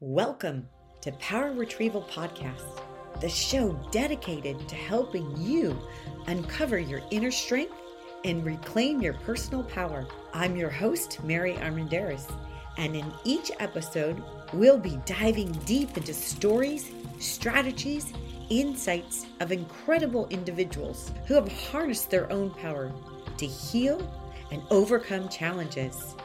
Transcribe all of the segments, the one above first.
Welcome to Power Retrieval Podcast, the show dedicated to helping you uncover your inner strength and reclaim your personal power. I'm your host, Mary Armendarez, and in each episode, we'll be diving deep into stories, strategies, insights of incredible individuals who have harnessed their own power to heal and overcome challenges.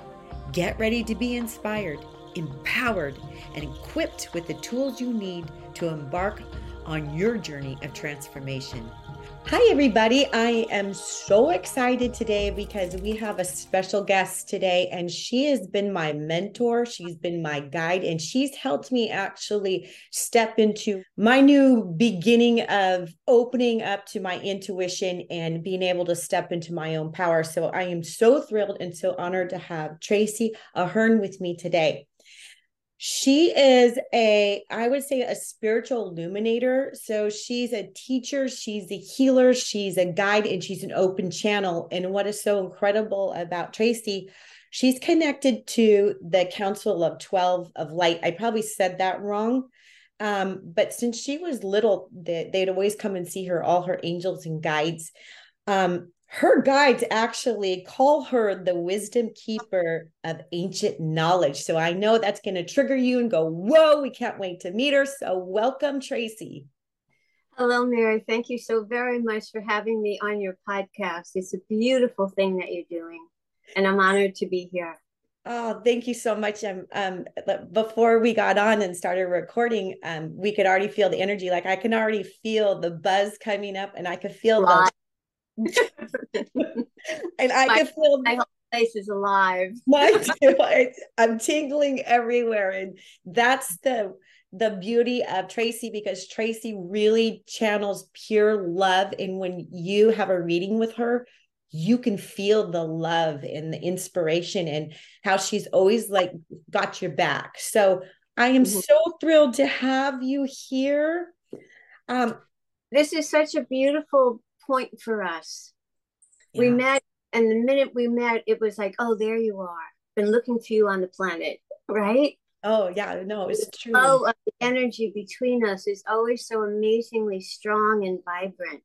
Get ready to be inspired empowered, and equipped with the tools you need to embark on your journey of transformation. Hi, everybody. I am so excited today because we have a special guest today, and she has been my mentor. She's been my guide, and she's helped me actually step into my new beginning of opening up to my intuition and being able to step into my own power. So I am so thrilled and so honored to have Tracy Ahearn with me today she is a i would say a spiritual illuminator. So she's a teacher she's a healer she's a guide and she's an open channel. And what is so incredible about tracy she's connected to the council of 12 of light. I probably said that wrong um, but since she was little they, they'd always come and see her all her angels and guides. Um, her guides actually call her the wisdom keeper of ancient knowledge. So I know that's going to trigger you and go, whoa, we can't wait to meet her. So welcome, Tracy. Hello, Mary. Thank you so very much for having me on your podcast. It's a beautiful thing that you're doing, and I'm honored to be here. Oh, thank you so much. Um, um, before we got on and started recording, um, we could already feel the energy. Like I can already feel the buzz coming up, and I could feel the and I my, can feel my whole place is alive. my too. I'm tingling everywhere, and that's the the beauty of Tracy because Tracy really channels pure love. And when you have a reading with her, you can feel the love and the inspiration and how she's always like got your back. So I am mm-hmm. so thrilled to have you here. Um, this is such a beautiful point for us. Yeah. We met, and the minute we met, it was like, oh, there you are. Been looking for you on the planet, right? Oh yeah, no, it's true. Oh, the energy between us is always so amazingly strong and vibrant.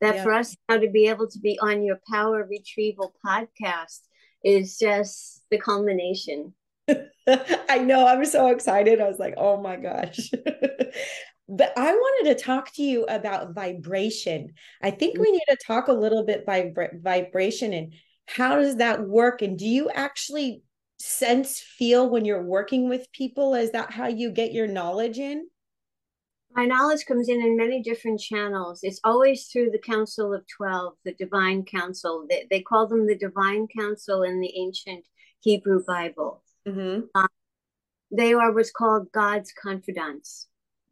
That yeah. for us now to be able to be on your power retrieval podcast is just the culmination. I know. I'm so excited. I was like, oh my gosh. but I wanted to talk to you about vibration. I think we need to talk a little bit by vibration and how does that work? And do you actually sense, feel when you're working with people? Is that how you get your knowledge in? My knowledge comes in in many different channels. It's always through the Council of 12, the Divine Council. They, they call them the Divine Council in the ancient Hebrew Bible. Mm-hmm. Um, they are what's called God's confidants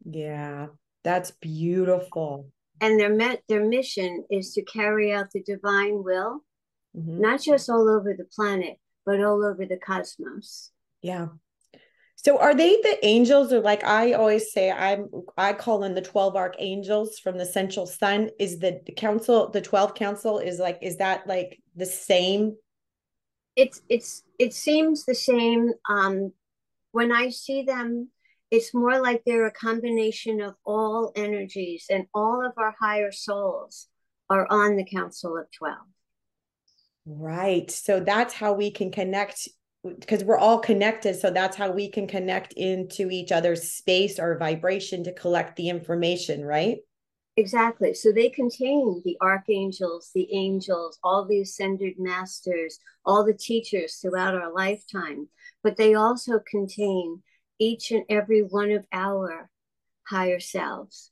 yeah, that's beautiful. And their met their mission is to carry out the divine will, mm-hmm. not just all over the planet, but all over the cosmos. Yeah. So are they the angels or like I always say I'm I call them the 12 archangels from the central sun is the council the 12 council is like is that like the same it's it's it seems the same um when I see them it's more like they're a combination of all energies and all of our higher souls are on the council of 12 right. So that's how we can connect because we're all connected. So that's how we can connect into each other's space or vibration to collect the information right? Exactly. So they contain the archangels the angels all the ascended masters all the teachers throughout our lifetime but they also contain each and every one of our higher selves.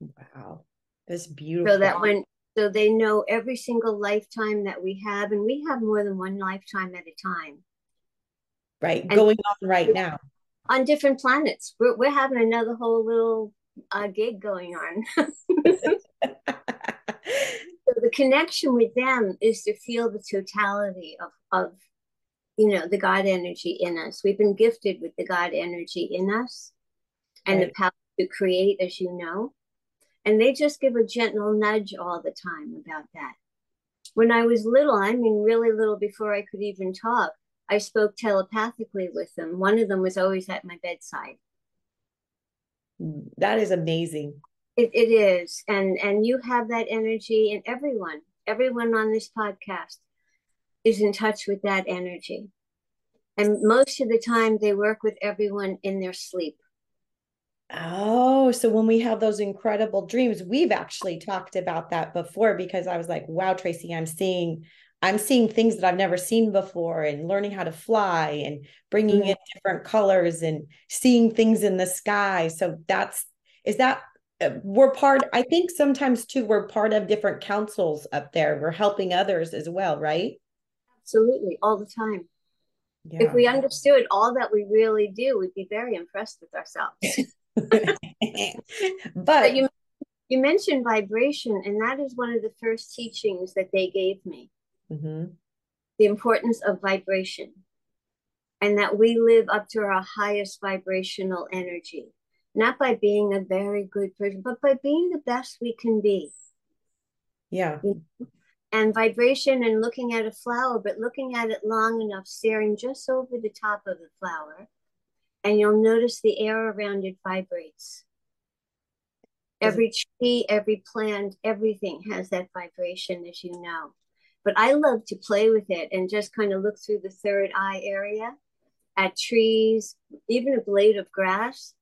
Wow. That's beautiful. So that when so they know every single lifetime that we have, and we have more than one lifetime at a time. Right. And Going on right now. On different planets. We're we're having another whole little uh, gig going on. so the connection with them is to feel the totality of, of you know, the God energy in us. We've been gifted with the God energy in us and right. the power to create, as you know. And they just give a gentle nudge all the time about that. When I was little, I mean, really little before I could even talk, I spoke telepathically with them. One of them was always at my bedside. Mm, that is amazing. It, it is. And and you have that energy in everyone, everyone on this podcast is in touch with that energy. And most of the time they work with everyone in their sleep. Oh, so when we have those incredible dreams, we've actually talked about that before because I was like, wow, Tracy, I'm seeing I'm seeing things that I've never seen before and learning how to fly and bringing mm-hmm. in different colors and seeing things in the sky. So that's is that uh, we're part I think sometimes too we're part of different councils up there. We're helping others as well, right? Absolutely, all the time. Yeah. If we understood all that we really do, we'd be very impressed with ourselves. but, but you you mentioned vibration, and that is one of the first teachings that they gave me. Mm-hmm. The importance of vibration, and that we live up to our highest vibrational energy, not by being a very good person, but by being the best we can be. Yeah. And vibration and looking at a flower, but looking at it long enough, staring just over the top of the flower and you'll notice the air around it vibrates. Every tree, every plant, everything has that vibration, as you know. But I love to play with it and just kind of look through the third eye area at trees, even a blade of grass,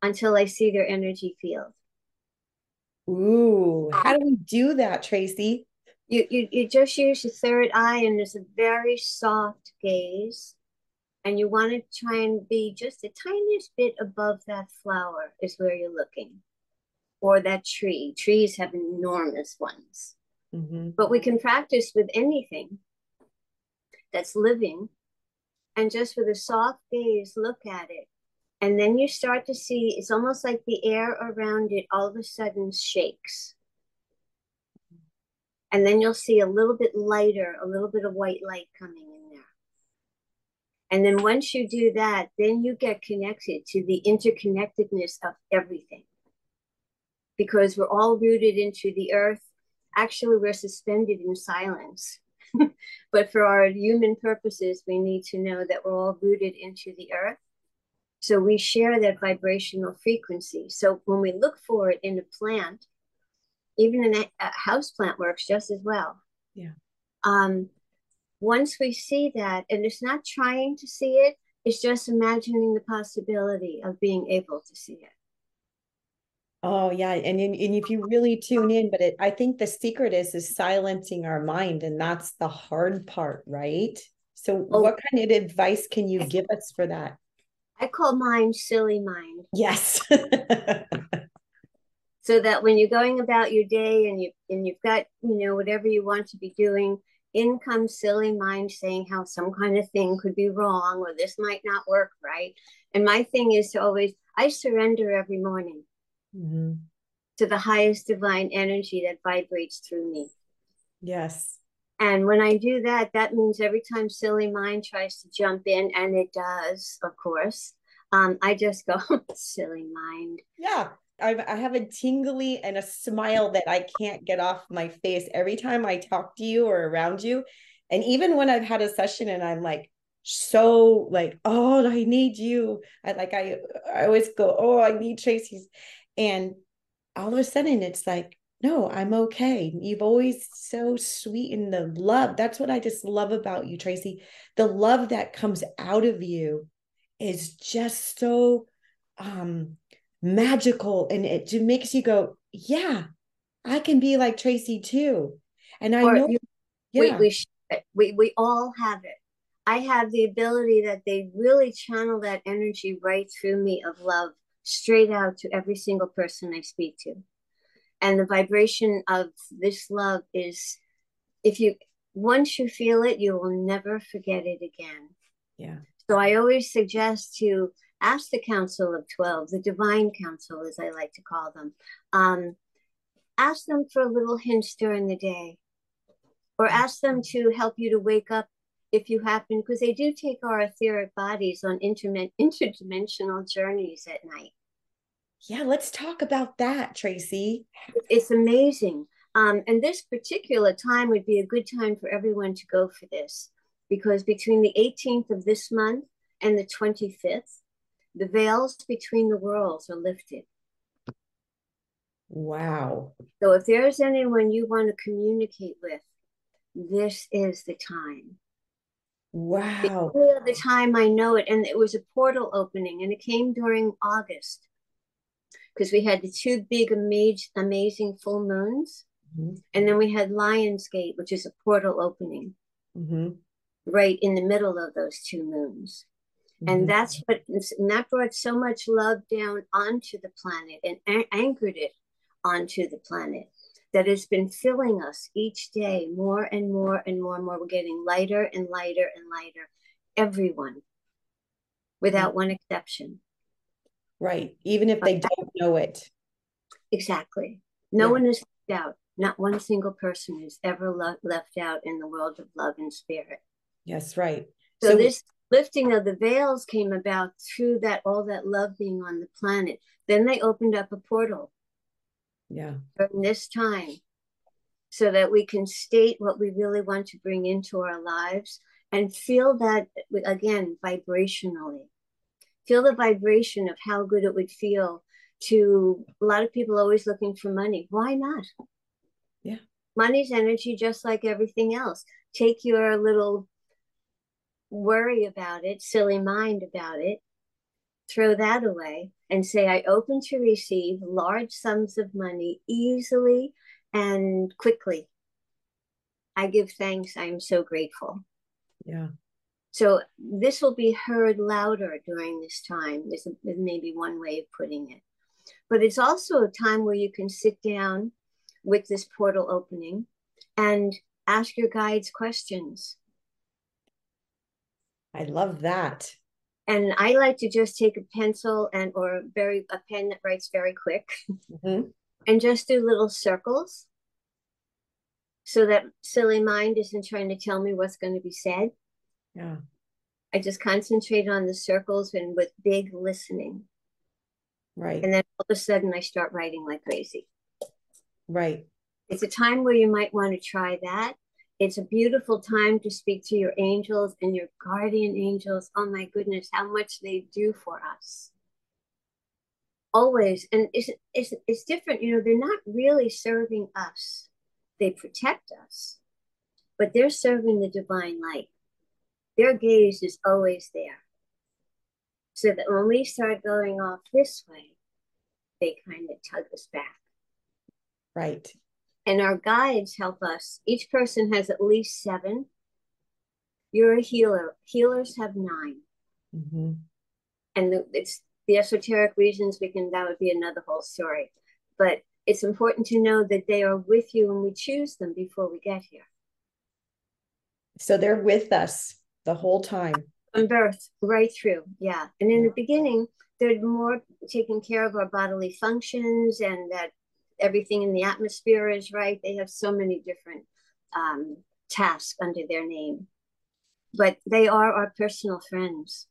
until I see their energy field. Ooh, how do we do that, Tracy? You, you, you just use your third eye, and there's a very soft gaze. And you want to try and be just the tiniest bit above that flower is where you're looking. Or that tree. Trees have enormous ones. Mm-hmm. but we can practice with anything that's living and just with a soft gaze look at it. And then you start to see it's almost like the air around it all of a sudden shakes and then you'll see a little bit lighter a little bit of white light coming in there. and then once you do that, then you get connected to the interconnectedness of everything. Because we're all rooted into the earth. Actually, we're suspended in silence. but for our human purposes, we need to know that we're all rooted into the earth. So we share that vibrational frequency. So when we look for it in a plant, even in a, a house plant works just as well. Yeah. Um, once we see that, and it's not trying to see it, it's just imagining the possibility of being able to see it. Oh yeah, and and if you really tune in, but it, I think the secret is is silencing our mind, and that's the hard part, right? So, oh. what kind of advice can you give us for that? I call mine silly mind. Yes. so that when you're going about your day and you and you've got you know whatever you want to be doing, in comes silly mind saying how some kind of thing could be wrong or this might not work right. And my thing is to always, I surrender every morning mm-hmm. to the highest divine energy that vibrates through me. Yes. And when I do that, that means every time silly mind tries to jump in, and it does, of course, um, I just go, silly mind. Yeah. I've, I have a tingly and a smile that I can't get off my face every time I talk to you or around you. And even when I've had a session and I'm like, so like, oh, I need you. I like, I, I always go, oh, I need Tracy's. And all of a sudden it's like, no, I'm okay. You've always so sweet in the love. That's what I just love about you, Tracy. The love that comes out of you is just so um magical and it just makes you go, yeah, I can be like Tracy too. And I or know you, yeah. we, we, we, we all have it. I have the ability that they really channel that energy right through me of love straight out to every single person I speak to. And the vibration of this love is, if you, once you feel it, you will never forget it again. Yeah. So I always suggest to ask the Council of 12, the Divine Council, as I like to call them. Um, ask them for a little hints during the day, or ask them to help you to wake up if you happen, because they do take our etheric bodies on interdimensional journeys at night. Yeah, let's talk about that, Tracy. It's amazing. Um, and this particular time would be a good time for everyone to go for this. because between the 18th of this month and the 25th, the veils between the worlds are lifted. Wow. So if there's anyone you want to communicate with, this is the time. Wow. The other time I know it, and it was a portal opening, and it came during August because we had the two big, amazing, amazing full moons, mm-hmm. and then we had Lionsgate, which is a portal opening, mm-hmm. right in the middle of those two moons. Mm-hmm. And that's what, and that brought so much love down onto the planet and a- anchored it onto the planet that has been filling us each day more and more and more and more. We're getting lighter and lighter and lighter. Everyone, without one exception. Right. Even if they don't know it. Exactly. No yeah. one is left out. Not one single person is ever le- left out in the world of love and spirit. Yes, right. So, so this lifting of the veils came about through that all that love being on the planet. Then they opened up a portal. Yeah. From this time so that we can state what we really want to bring into our lives and feel that again vibrationally. Feel the vibration of how good it would feel to a lot of people always looking for money. Why not? Yeah. Money's energy just like everything else. Take your little worry about it silly mind about it throw that away and say, I open to receive large sums of money easily and quickly. I give thanks. I am so grateful. Yeah. So this will be heard louder during this time. Is maybe one way of putting it. But it's also a time where you can sit down with this portal opening and ask your guides questions. I love that and I like to just take a pencil and or very a pen that writes very quick, mm-hmm. and just do little circles, so that silly mind isn't trying to tell me what's going to be said. Yeah, I just concentrate on the circles and with big listening. Right, and then all of a sudden I start writing like crazy. Right. It's a time where you might want to try that it's a beautiful time to speak to your angels and your guardian angels. Oh my goodness, how much they do for us. Always. And it's, it's, it's different. You know, they're not really serving us, they protect us, but they're serving the divine light. Their gaze is always there. So that when we start going off this way, they kind of tug us back. Right and our guides help us. Each person has at least seven. You're a healer. Healers have 9 mm-hmm. and the, it's the esoteric reasons. We can that would be another whole story, but it's important to know that they are with you when we choose them before we get here. So they're with us the whole time. From birth, right through, yeah. And in yeah. the beginning, they're more taking care of our bodily functions and that everything in the atmosphere is right. They have so many different um, tasks under their name, but they are our personal friends.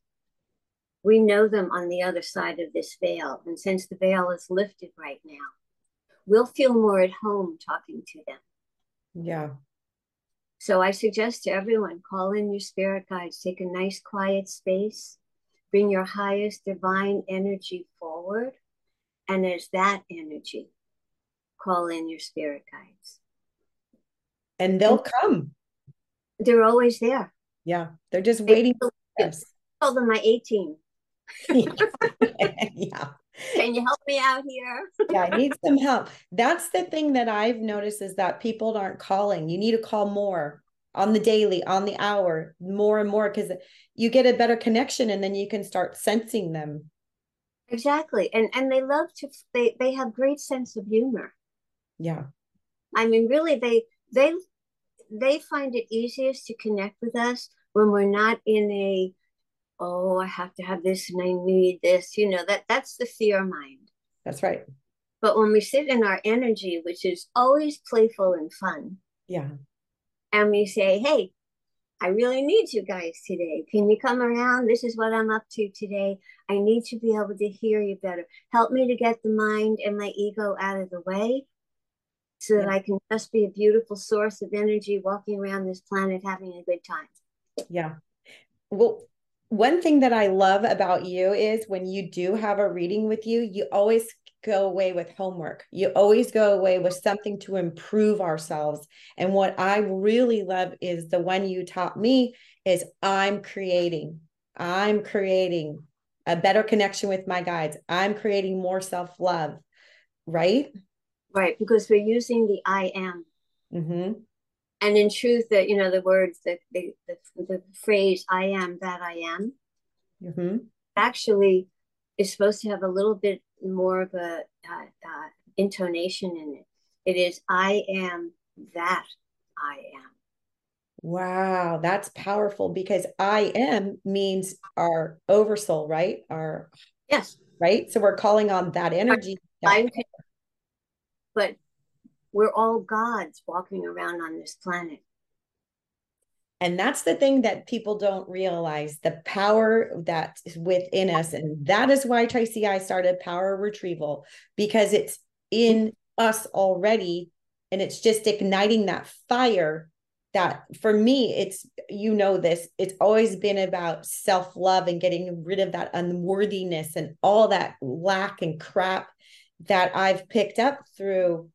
We know them on the other side of this veil. And since the veil is lifted right now, we'll feel more at home talking to them. Yeah. So I suggest to everyone call in your spirit guides, take a nice quiet space, bring your highest divine energy forward. And as that energy call in your spirit guides. And they'll come. They're always there. Yeah. They're just waiting for us. Call them my 18. yeah. Can you help me out here? yeah, I need some help. That's the thing that I've noticed is that people aren't calling. You need to call more on the daily, on the hour, more and more because you get a better connection and then you can start sensing them. Exactly. And and they love to they they have great sense of humor. Yeah. I mean, really, they they they find it easiest to connect with us when we're not in a oh i have to have this and i need this you know that that's the fear mind. That's right. But when we sit in our energy which is always playful and fun yeah. and we say hey i really need you guys today. Can you come around? This is what i'm up to today. I need to be able to hear you better. Help me to get the mind and my ego out of the way so that I can just be a beautiful source of energy walking around this planet having a good time. Yeah. Well, one thing that I love about you is when you do have a reading with you, you always go away with homework. You always go away with something to improve ourselves. And what I really love is the one you taught me is I'm creating. I'm creating a better connection with my guides. I'm creating more self-love, right? Right, because we're using the I am. Mm-hmm. And in truth, that you know the words that the, the, the phrase "I am that I am" mm-hmm. actually is supposed to have a little bit more of a uh, uh, intonation in it. It is I am that I am. Wow, that's powerful because I am means our oversoul, right? Our yes, right. So we're calling on that energy. That but we're all gods walking around on this planet. And that's the thing that people don't realize the power that is within us. And that is why Tracy, I started Power Retrieval because it's in us already. And it's just igniting that fire that for me, it's, you know, this, it's always been about self love and getting rid of that unworthiness and all that lack and crap that I've picked up through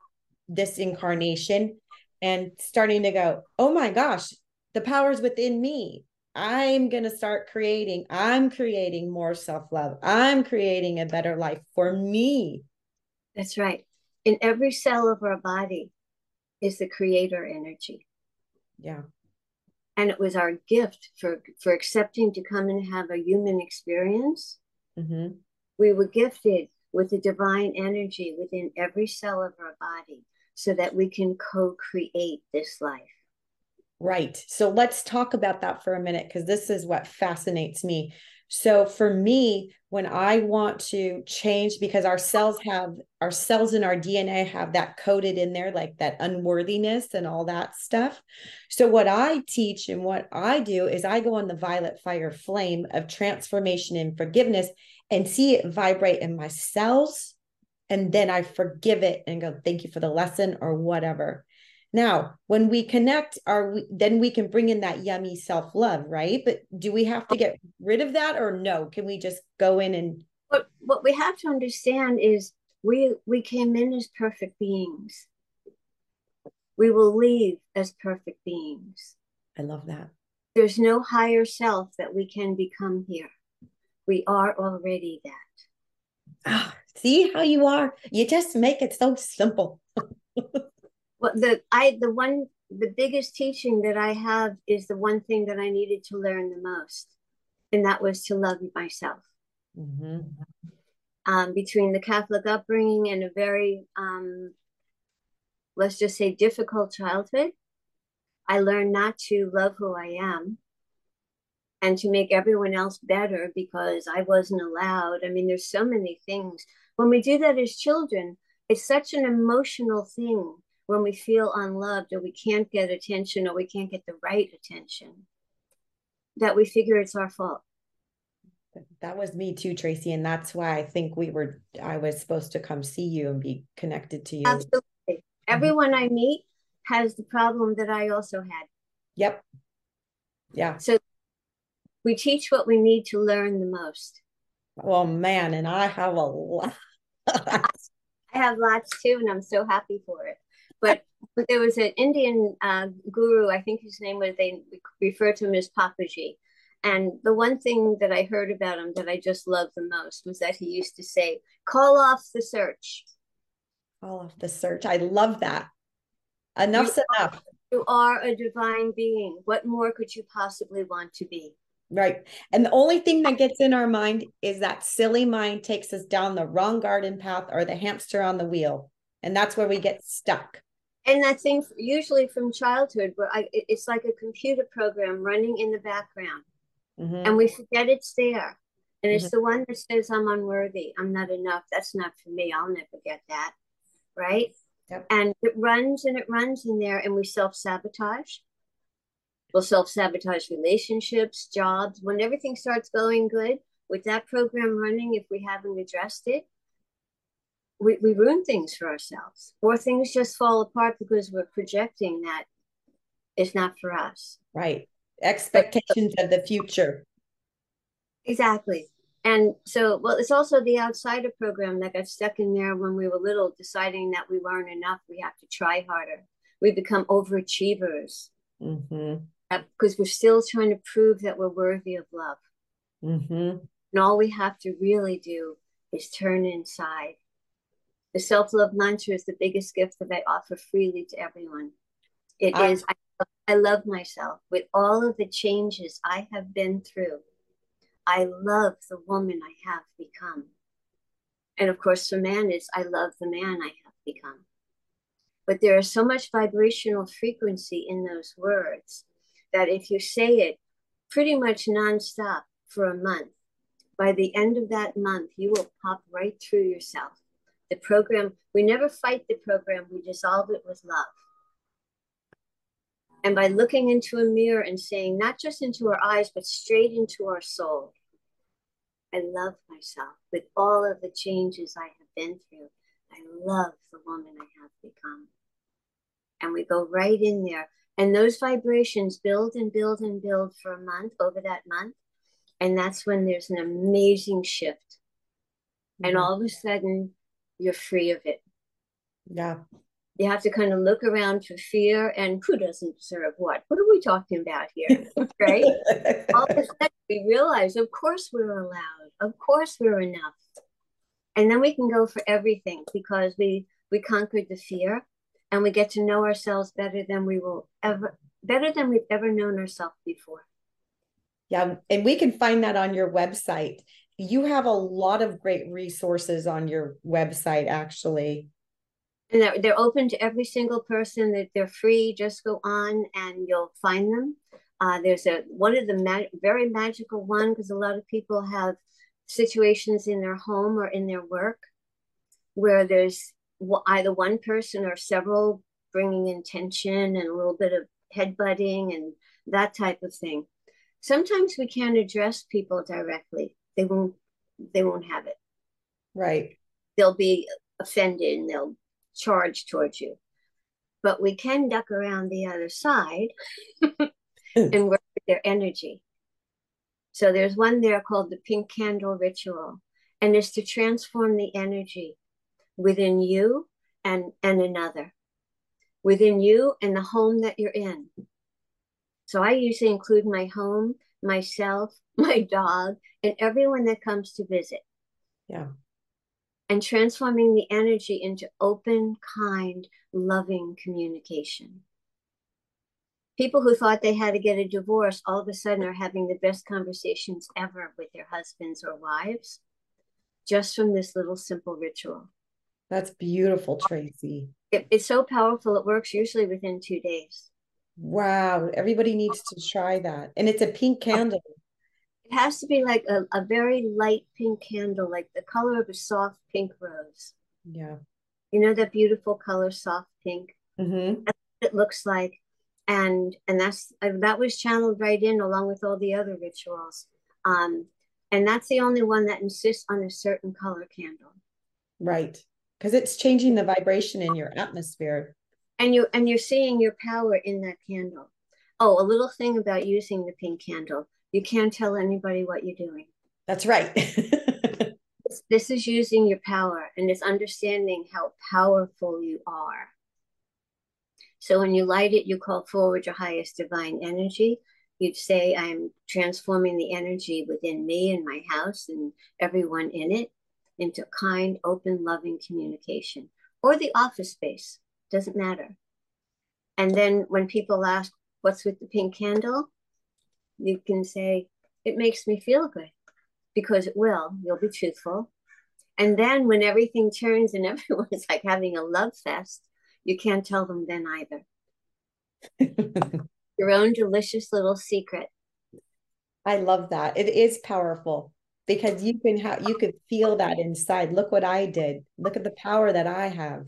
this incarnation and starting to go, oh my gosh, the power's within me. I'm going to start creating. I'm creating more self love. I'm creating a better life for me. That's right. In every cell of our body is the creator energy. Yeah. And it was our gift for, for accepting to come and have a human experience. Mm-hmm. We were gifted with the divine energy within every cell of our body so that we can co create this life. Right. So let's talk about that for a minute because this is what fascinates me. So for me, when I want to change, because our cells have our cells in our DNA have that coded in there, like that unworthiness and all that stuff. So what I teach and what I do is I go on the violet fire flame of transformation and forgiveness and see it vibrate in my cells. And then I forgive it and go, thank you for the lesson or whatever. Now, when we connect, are we then we can bring in that yummy self-love, right? But do we have to get rid of that or no? Can we just go in and what what we have to understand is we we came in as perfect beings. We will leave as perfect beings. I love that. There's no higher self that we can become here. We are already that. Ah, see how you are? You just make it so simple. well the i the one the biggest teaching that i have is the one thing that i needed to learn the most and that was to love myself mm-hmm. um, between the catholic upbringing and a very um, let's just say difficult childhood i learned not to love who i am and to make everyone else better because i wasn't allowed. I mean there's so many things. When we do that as children it's such an emotional thing when we feel unloved or we can't get attention or we can't get the right attention that we figure it's our fault. That was me too tracy and that's why i think we were i was supposed to come see you and be connected to you. Absolutely. Mm-hmm. everyone i meet has the problem that i also had. Yep. Yeah. So we teach what we need to learn the most oh man and i have a lot i have lots too and i'm so happy for it but, but there was an Indian uh, guru, I think his name was, they refer to him as Papaji. And the one thing that I heard about him that I just loved the most was that he used to say, call off the search. Call off the search. I love that. Enough's you enough. Are, you are a divine being. What more could you possibly want to be? Right. And the only thing that gets in our mind is that silly mind takes us down the wrong garden path or the hamster on the wheel. And that's where we get stuck and I think usually from childhood, where I, it's like a computer program running in the background, mm-hmm. and we forget it's there. And mm-hmm. it's the one that says, I'm unworthy, I'm not enough, that's not for me, I'll never get that. Right. Yep. And it runs and it runs in there, and we self sabotage. We'll self sabotage relationships, jobs. When everything starts going good with that program running, if we haven't addressed it, we, we ruin things for ourselves or things just fall apart because we're projecting that it's not for us right expectations of the future. Exactly. And so, well, it's also the outsider program that got stuck in there when we were little, deciding that we weren't enough. We have to try harder. We become overachievers Mm-hmm. Because we're still trying to prove that we're worthy of love. Mm-hmm. And all we have to really do is turn inside. The self love mantra is the biggest gift that I offer freely to everyone. It I- is, I, I love myself with all of the changes I have been through. I love the woman I have become. And of course, for man, it's I love the man I have become. But there is so much vibrational frequency in those words that if you say it pretty much nonstop for a month, by the end of that month, you will pop right through yourself. The program, we never fight the program, we dissolve it with love. And by looking into a mirror and saying, not just into our eyes, but straight into our soul, I love myself with all of the changes I have been through. I love the woman I have become. And we go right in there. And those vibrations build and build and build for a month, over that month. And that's when there's an amazing shift. And all of a sudden, you're free of it. Yeah. You have to kind of look around for fear and who doesn't deserve what? What are we talking about here? right? All of a sudden, we realize, of course, we're allowed. Of course, we're enough. And then we can go for everything because we we conquered the fear and we get to know ourselves better than we will ever better than we've ever known ourselves before. Yeah, and we can find that on your website. You have a lot of great resources on your website, actually. And they're, they're open to every single person. That they're free. Just go on and you'll find them. Uh, there's a one of the very magical one because a lot of people have situations in their home or in their work where there's either one person or several bringing in tension and a little bit of headbutting and that type of thing. Sometimes we can't address people directly. They won't. They won't have it. Right. They'll be offended and they'll charge towards you. But we can duck around the other side and work with their energy. So there's one there called the pink candle ritual, and it's to transform the energy within you and, and another, within you and the home that you're in. So I usually include my home, myself, my dog, and everyone that comes to visit. Yeah. And transforming the energy into open, kind, loving communication. People who thought they had to get a divorce all of a sudden are having the best conversations ever with their husbands or wives just from this little simple ritual. That's beautiful, Tracy. It, it's so powerful, it works usually within two days. Wow. Everybody needs to try that. And it's a pink candle. It has to be like a, a very light pink candle, like the color of a soft pink rose. Yeah. You know that beautiful color, soft pink? Mm-hmm. It looks like. And and that's uh, that was channeled right in along with all the other rituals. Um, and that's the only one that insists on a certain color candle. Right. Because it's changing the vibration in your atmosphere. and you and you're seeing your power in that candle. Oh, a little thing about using the pink candle. You can't tell anybody what you're doing. That's right. This, this is using your power and it's understanding how powerful you are. So when you light it, you call forward your highest divine energy. You'd say, I'm transforming the energy within me and my house and everyone in it into kind, open, loving communication or the office space. Doesn't matter. And then when people ask, What's with the pink candle? You can say, It makes me feel good because it will. You'll be truthful. And then when everything turns and everyone's like having a love fest, you can't tell them then either. Your own delicious little secret. I love that. It is powerful because you can have you could feel that inside. Look what I did. Look at the power that I have.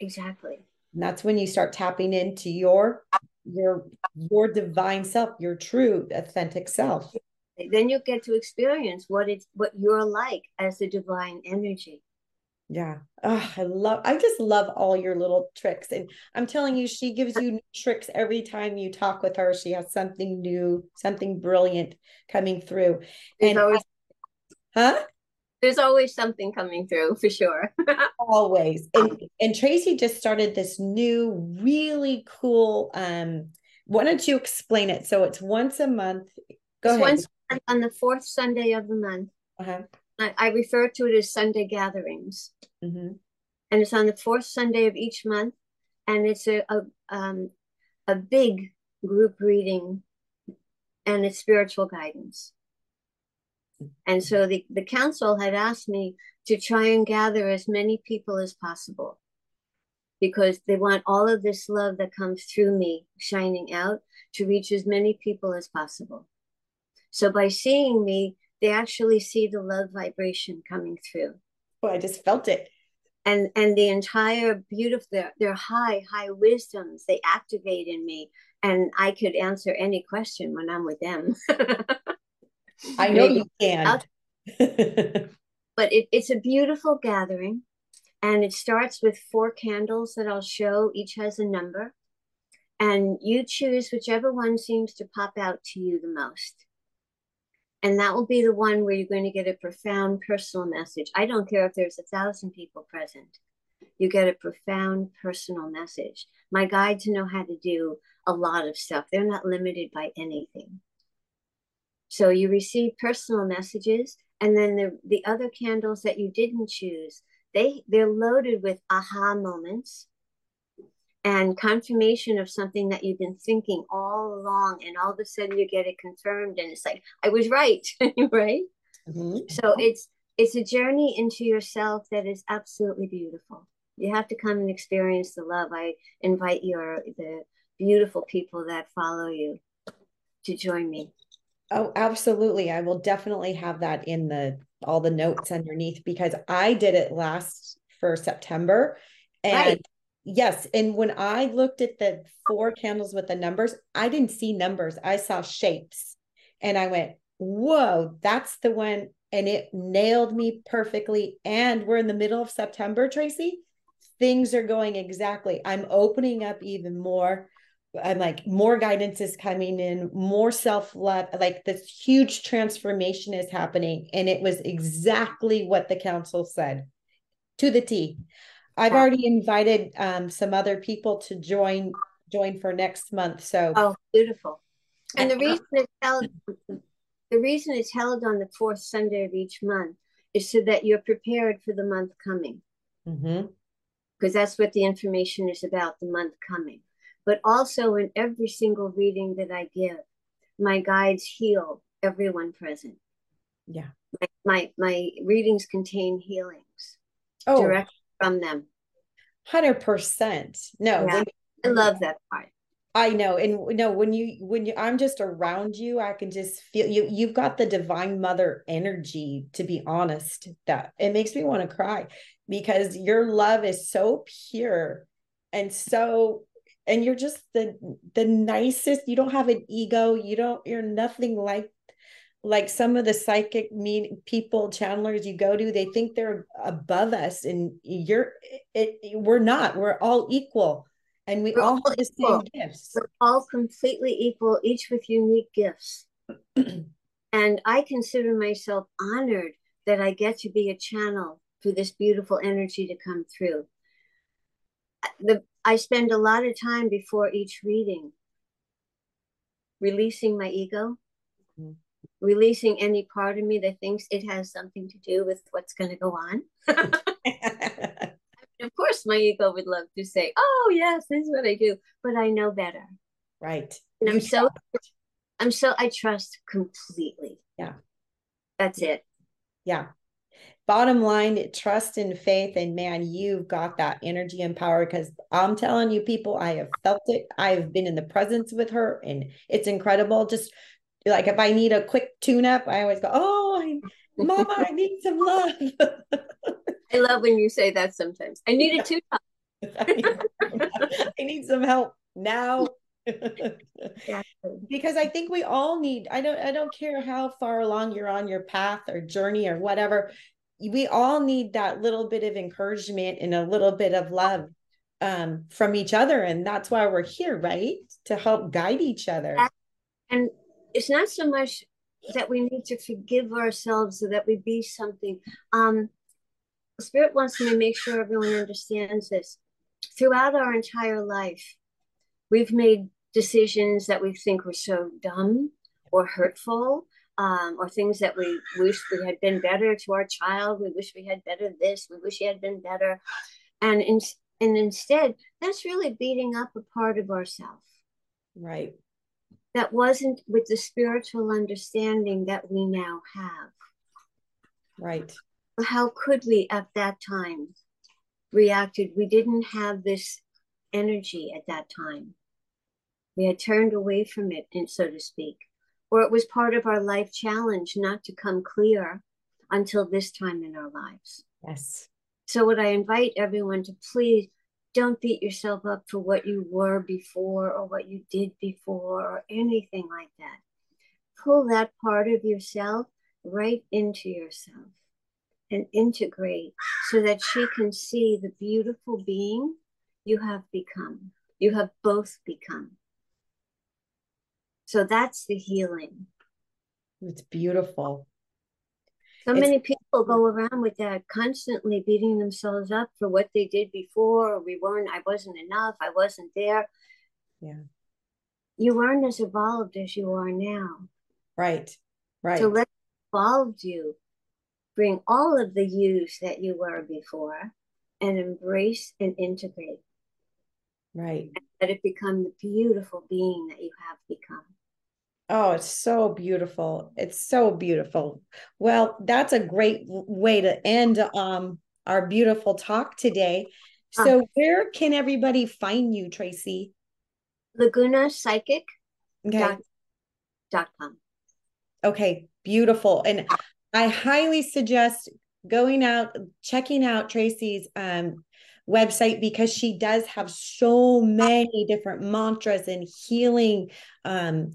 Exactly. And that's when you start tapping into your your your divine self, your true authentic self. Then you get to experience what it's what you're like as the divine energy. Yeah. Oh, I love I just love all your little tricks. And I'm telling you, she gives you tricks every time you talk with her. She has something new, something brilliant coming through. And always, huh? There's always something coming through for sure. always. And and Tracy just started this new, really cool um, why don't you explain it? So it's once a month. Go it's ahead. Once on the fourth Sunday of the month. Uh-huh. I, I, refer to it as Sunday gatherings. Mm-hmm. And it's on the fourth Sunday of each month. And it's a, a, um, a big group reading and it's spiritual guidance. And so the, the council had asked me to try and gather as many people as possible because they want all of this love that comes through me shining out to reach as many people as possible. So by seeing me, they actually see the love vibration coming through. Oh, I just felt it. And and the entire beautiful their, their high, high wisdoms, they activate in me. And I could answer any question when I'm with them. I know you can. but it, it's a beautiful gathering. And it starts with four candles that I'll show. Each has a number. And you choose whichever one seems to pop out to you the most. And that will be the one where you're going to get a profound personal message. I don't care if there's a thousand people present, you get a profound personal message. My guides know how to do a lot of stuff, they're not limited by anything. So you receive personal messages, and then the, the other candles that you didn't choose, they, they're loaded with aha moments and confirmation of something that you've been thinking all along and all of a sudden you get it confirmed and it's like i was right right? Mm-hmm. so it's it's a journey into yourself that is absolutely beautiful. You have to come and experience the love. I invite your the beautiful people that follow you to join me oh absolutely. I will definitely have that in the all the notes underneath because i did it last for september and right. yes and when i looked at the four candles with the numbers i didn't see numbers. I saw shapes and i went whoa that's the one and it nailed me perfectly. And we're in the middle of september tracy. Things are going exactly. I'm opening up even more i'm like more guidance is coming in more self-love like this huge transformation is happening and it was exactly what the council said to the t I've already invited um, some other people to join join for next month. So oh, beautiful! And the reason it's held the reason it's held on the fourth Sunday of each month is so that you're prepared for the month coming. Because mm-hmm. that's what the information is about the month coming. But also in every single reading that I give, my guides heal everyone present. Yeah. My my, my readings contain healings. Oh. Direct from them. Hundred percent. No, yeah, I love that part. I know, and no, when you when you, I'm just around you, I can just feel you. You've got the divine mother energy. To be honest, that it makes me want to cry because your love is so pure and so and you're just the the nicest you don't have an ego you don't you're nothing like like some of the psychic mean people channelers you go to they think they're above us and you're it, it we're not we're all equal. And we we're all have the same gifts. We're all completely equal each with unique gifts. And i consider myself honored that i get to be a channel for this beautiful energy to come through. The i spend a lot of time before each reading releasing my ego mm-hmm releasing any part of me that thinks it has something to do with what's going to go on. of course, my ego would love to say, "Oh, yes, this is what I do," but I know better. Right. And I'm so, I'm so, I trust completely. Yeah. That's it. Yeah. Bottom line, trust and faith, and man, you've got that energy and power. Because I'm telling you, people, I have felt it. I have been in the presence with her, and it's incredible. Just like if I need a quick tune up, I always go, Oh, I, mama, I need some love. I love when you say that sometimes. I need a tune up. I need some help now. because I think we all need I don't I don't care how far along you're on your path or journey or whatever we all need that little bit of encouragement and a little bit of love um, from each other. And that's why we're here, right? To help guide each other. And it's not so much that we need to forgive ourselves so that we be something. Um, Spirit wants me to make sure everyone understands this. Throughout our entire life, we've made decisions that we think were so dumb or hurtful um, or things that we wish we had been better to our child. We wish we had better this. We wish he had been better. And, in, and instead, that's really beating up a part of ourselves. Right. That wasn't with the spiritual understanding that we now have. Right. How could we at that time reacted? We didn't have this energy at that time. We had turned away from it, so to speak or it was part of our life challenge not to come clear until this time in our lives. Yes. So, what I invite everyone to please don't beat yourself up for what you were before or what you did before or anything like that. Pull that part of yourself right into yourself and integrate so that she can see the beautiful being you have become. You have both become. So that's the healing. It's beautiful. So it's, many people go around with that constantly beating themselves up for what they did before, we weren't, I wasn't enough, I wasn't there. Yeah. You weren't as evolved as you are now. Right. Right. So let evolve you. Bring all of the yous that you were before and embrace and integrate. Right. And let it become the beautiful being that you have become. Oh, it's so beautiful. It's so beautiful. Well, that's a great way to end um our beautiful talk today. So, uh, where can everybody find you, Tracy? Laguna Psychic. Okay. Dot, dot com. Okay, beautiful. And I highly suggest going out, checking out Tracy's um, website because she does have so many different mantras and healing um,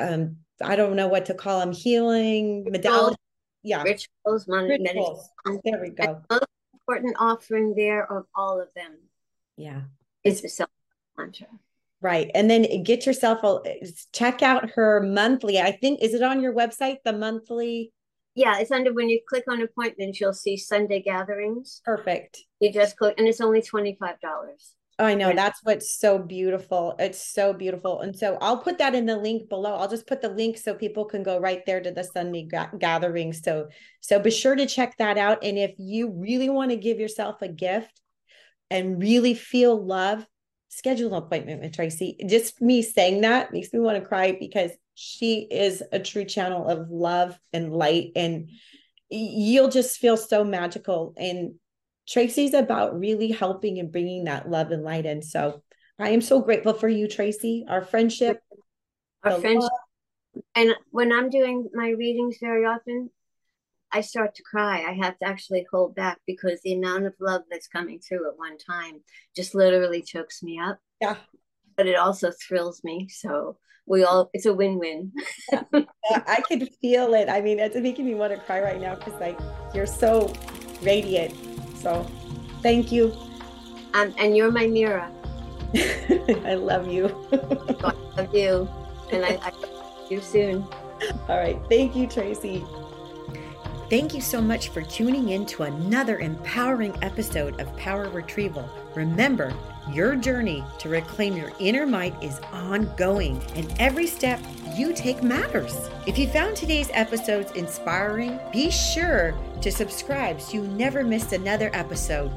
um I don't know what to call them healing modality. Yeah, rituals, rituals. There we go. most important offering there of all of them. Yeah, is the self mantra. Right, and then get yourself a check out her monthly. I think is it on your website the monthly. Yeah, it's under when you click on appointments, you'll see Sunday gatherings. Perfect. You just click, and it's only twenty five dollars. Oh, I know that's what's so beautiful. It's so beautiful. And so I'll put that in the link below. I'll just put the link so people can go right there to the Sunday ga- gathering. So so be sure to check that out and if you really want to give yourself a gift and really feel love, schedule an appointment with Tracy. Just me saying that makes me want to cry because she is a true channel of love and light and you'll just feel so magical and Tracy's about really helping and bringing that love and light in. So I am so grateful for you, Tracy, our friendship. Our friendship. Love. And when I'm doing my readings very often, I start to cry. I have to actually hold back because the amount of love that's coming through at one time just literally chokes me up. Yeah. But it also thrills me. So we all, it's a win win. yeah. I could feel it. I mean, it's making me want to cry right now because, like, you're so radiant so thank you. Um, and you're my mirror. I love you. I love you. And I, I see you soon. All right. Thank you, Tracy. Thank you so much for tuning in to another empowering episode of Power Retrieval. Remember, your journey to reclaim your inner might is ongoing, and every step you take matters. If you found today's episodes inspiring, be sure to subscribe so you never miss another episode.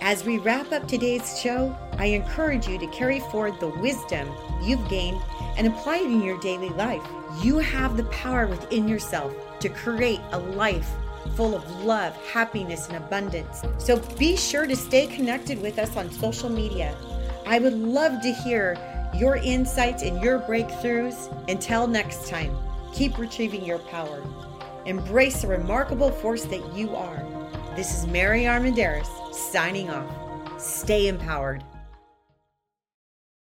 As we wrap up today's show, I encourage you to carry forward the wisdom you've gained and apply it in your daily life. You have the power within yourself to create a life full of love, happiness, and abundance. So be sure to stay connected with us on social media. I would love to hear your insights and your breakthroughs. Until next time, keep retrieving your power. Embrace the remarkable force that you are. This is Mary Armendarez signing off. Stay empowered.